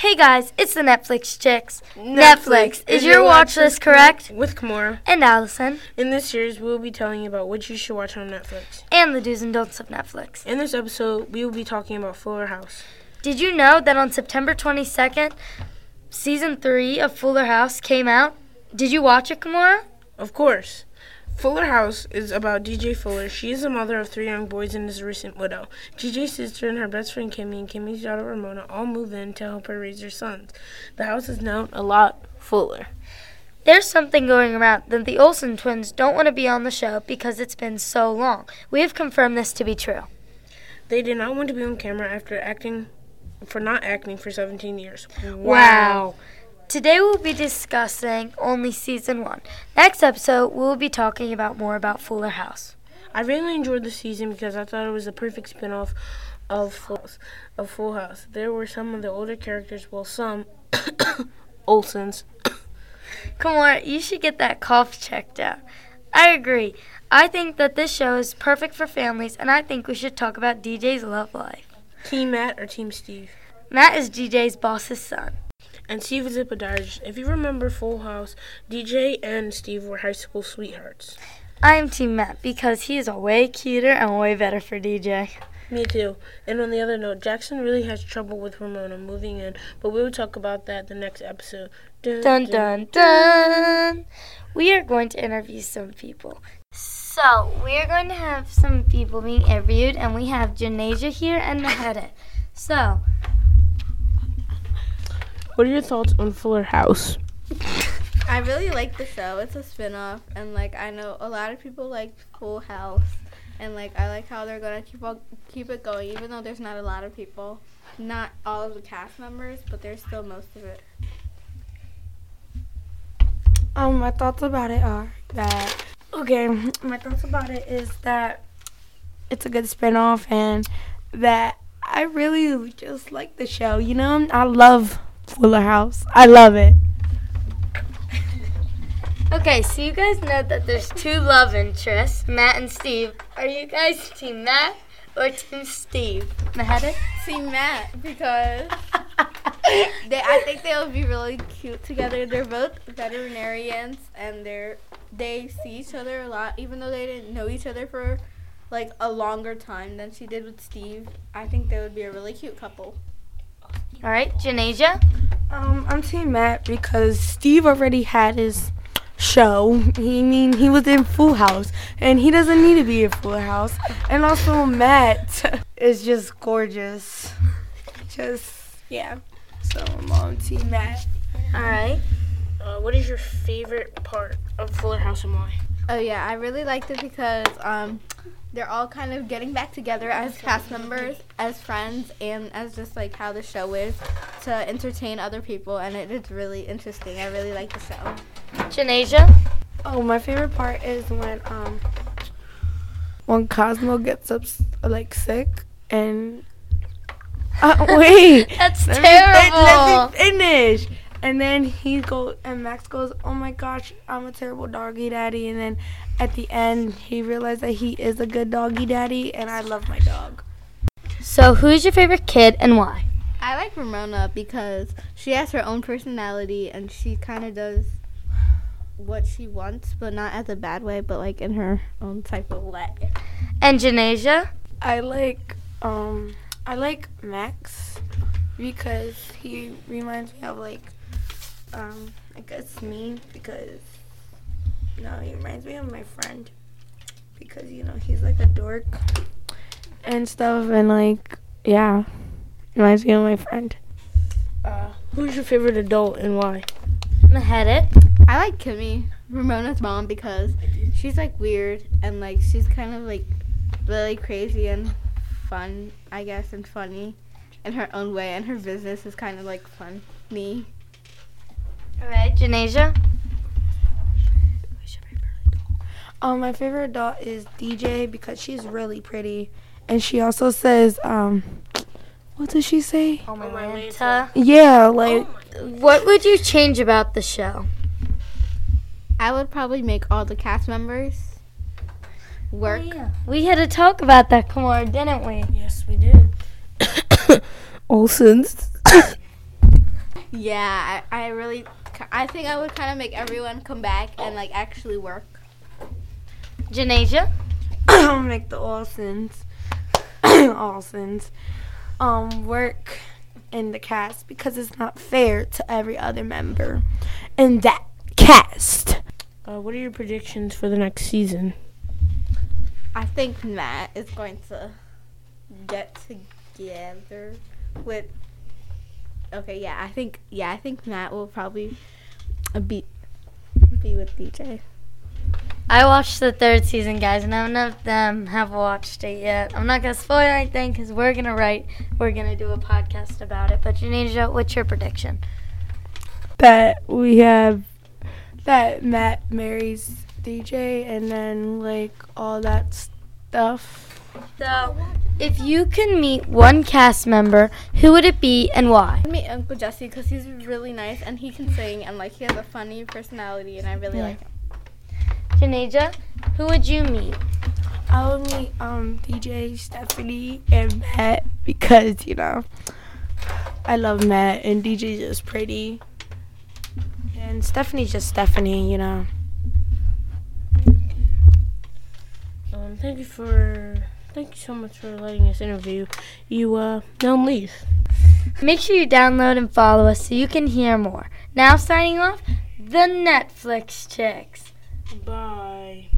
Hey guys, it's the Netflix chicks. Netflix, is your watch list correct? With Kimora. And Allison, In this series, we will be telling you about what you should watch on Netflix. and the do's and don'ts of Netflix. In this episode, we will be talking about Fuller House. Did you know that on September 22nd, season 3 of Fuller House came out? Did you watch it, Kimora? Of course. Fuller House is about DJ Fuller. She is the mother of three young boys and is a recent widow. DJ's sister and her best friend Kimmy and Kimmy's daughter Ramona all move in to help her raise her sons. The house is known a lot Fuller. There's something going around that the Olsen twins don't want to be on the show because it's been so long. We have confirmed this to be true. They did not want to be on camera after acting for not acting for 17 years. Today we'll be discussing only season 1. Next episode, we'll be talking about more about Fuller House. I really enjoyed the season because I thought it was the perfect spin-off of Full, of Full House. There were some of the older characters, well, some Olsens. Come on, you should get that cough checked out. I agree. I think that this show is perfect for families, and I think we should talk about DJ's love life. Team Matt or Team Steve. Matt is DJ's boss's son. And Steve is a podiatrist. If you remember Full House, DJ and Steve were high school sweethearts. I am Team Matt because he is a way cuter and way better for DJ. Me too. And on the other note, Jackson really has trouble with Ramona moving in, but we will talk about that the next episode. Dun dun dun! We are going to interview some people. So, we are going to have some people being interviewed, and we have Janasia here and Maheda. So, What are your thoughts on Fuller House? I really like the show. It's a spin-off and like I know a lot of people like Full House and like I like how they're going to keep on, keep it going even though there's not a lot of people. Not all of the cast members, but there's still most of it. Um, my thoughts about it are that okay. My thoughts about it is that it's a good spinoff and that I really just like the show. You know, I love Fuller House. I love it. okay, so you guys know that there's two love interests, Matt and Steve. Are you guys Team Matt or Team Steve? Maheda? See Matt because they I think they'll be really cute together. They're both veterinarians and they're they see each other a lot even though they didn't know each other for like a longer time than she did with Steve. I think they would be a really cute couple. All right, Janasia? Um, I'm Team Matt because Steve already had his show. He mean he was in Full House, and he doesn't need to be in Full House. And also Matt is just gorgeous. Just yeah. So I'm on Team Matt. All right. Uh, what is your favorite part of Fuller House and why? Oh yeah, I really liked it because um, they're all kind of getting back together as cast members, as friends, and as just like how the show is to entertain other people, and it is really interesting. I really like the show. Janasia? Oh, my favorite part is when um when Cosmo gets up like sick and uh, wait. That's Let me- terrible. Let, let me finish. And then he go and Max goes, "Oh my gosh, I'm a terrible doggy daddy." And then at the end, he realized that he is a good doggy daddy, and I love my dog. So, who's your favorite kid and why? I like Ramona because she has her own personality, and she kind of does what she wants, but not as a bad way, but like in her own type of way. And Janasia? I like um I like Max because he reminds me of like um I guess me because no, he reminds me of my friend because you know he's like a dork and stuff and like yeah reminds me of my friend. Uh, who's your favorite adult and why? I'm head it. I like Kimmy, Ramona's mom, because she's like weird and like she's kind of like really crazy and fun, I guess, and funny in her own way, and her business is kind of like funny. All right, Janasia? Um my favorite adult is DJ because she's really pretty and she also says um what does she say? Oh, my Lanta. Yeah, like What would you change about the show? I would probably make all the cast members work. We had to talk about that, Kamar, didn't we? Yes, we did. Olsen's. Yeah, I, I really, I think I would kind of make everyone come back and like actually work. Janasia? make the Olsens, Olsens, um, work in the cast because it's not fair to every other member in that cast. Uh, what are your predictions for the next season? I think Matt is going to get together with. Okay, yeah, I think yeah, I think Matt will probably be be with DJ. I watched the third season, guys, and none of them have watched it yet. I'm not gonna spoil anything because we're gonna write, we're gonna do a podcast about it. But Janasia, what's your prediction? That we have that Matt marries DJ and then like all that stuff. So, if you can meet one cast member, who would it be and why? I'd meet Uncle Jesse because he's really nice and he can sing and like he has a funny personality and I really Yeah. like him. Janasia, who would you meet? I would meet um DJ Stephanie and Matt because you know I love Matt and DJ's just pretty and Stephanie's just Stephanie, you know. Um, thank you for thank you so much for letting us interview you. Uh, leave. Make sure you download and follow us so you can hear more. Now, signing off, the Netflix chicks. Bye.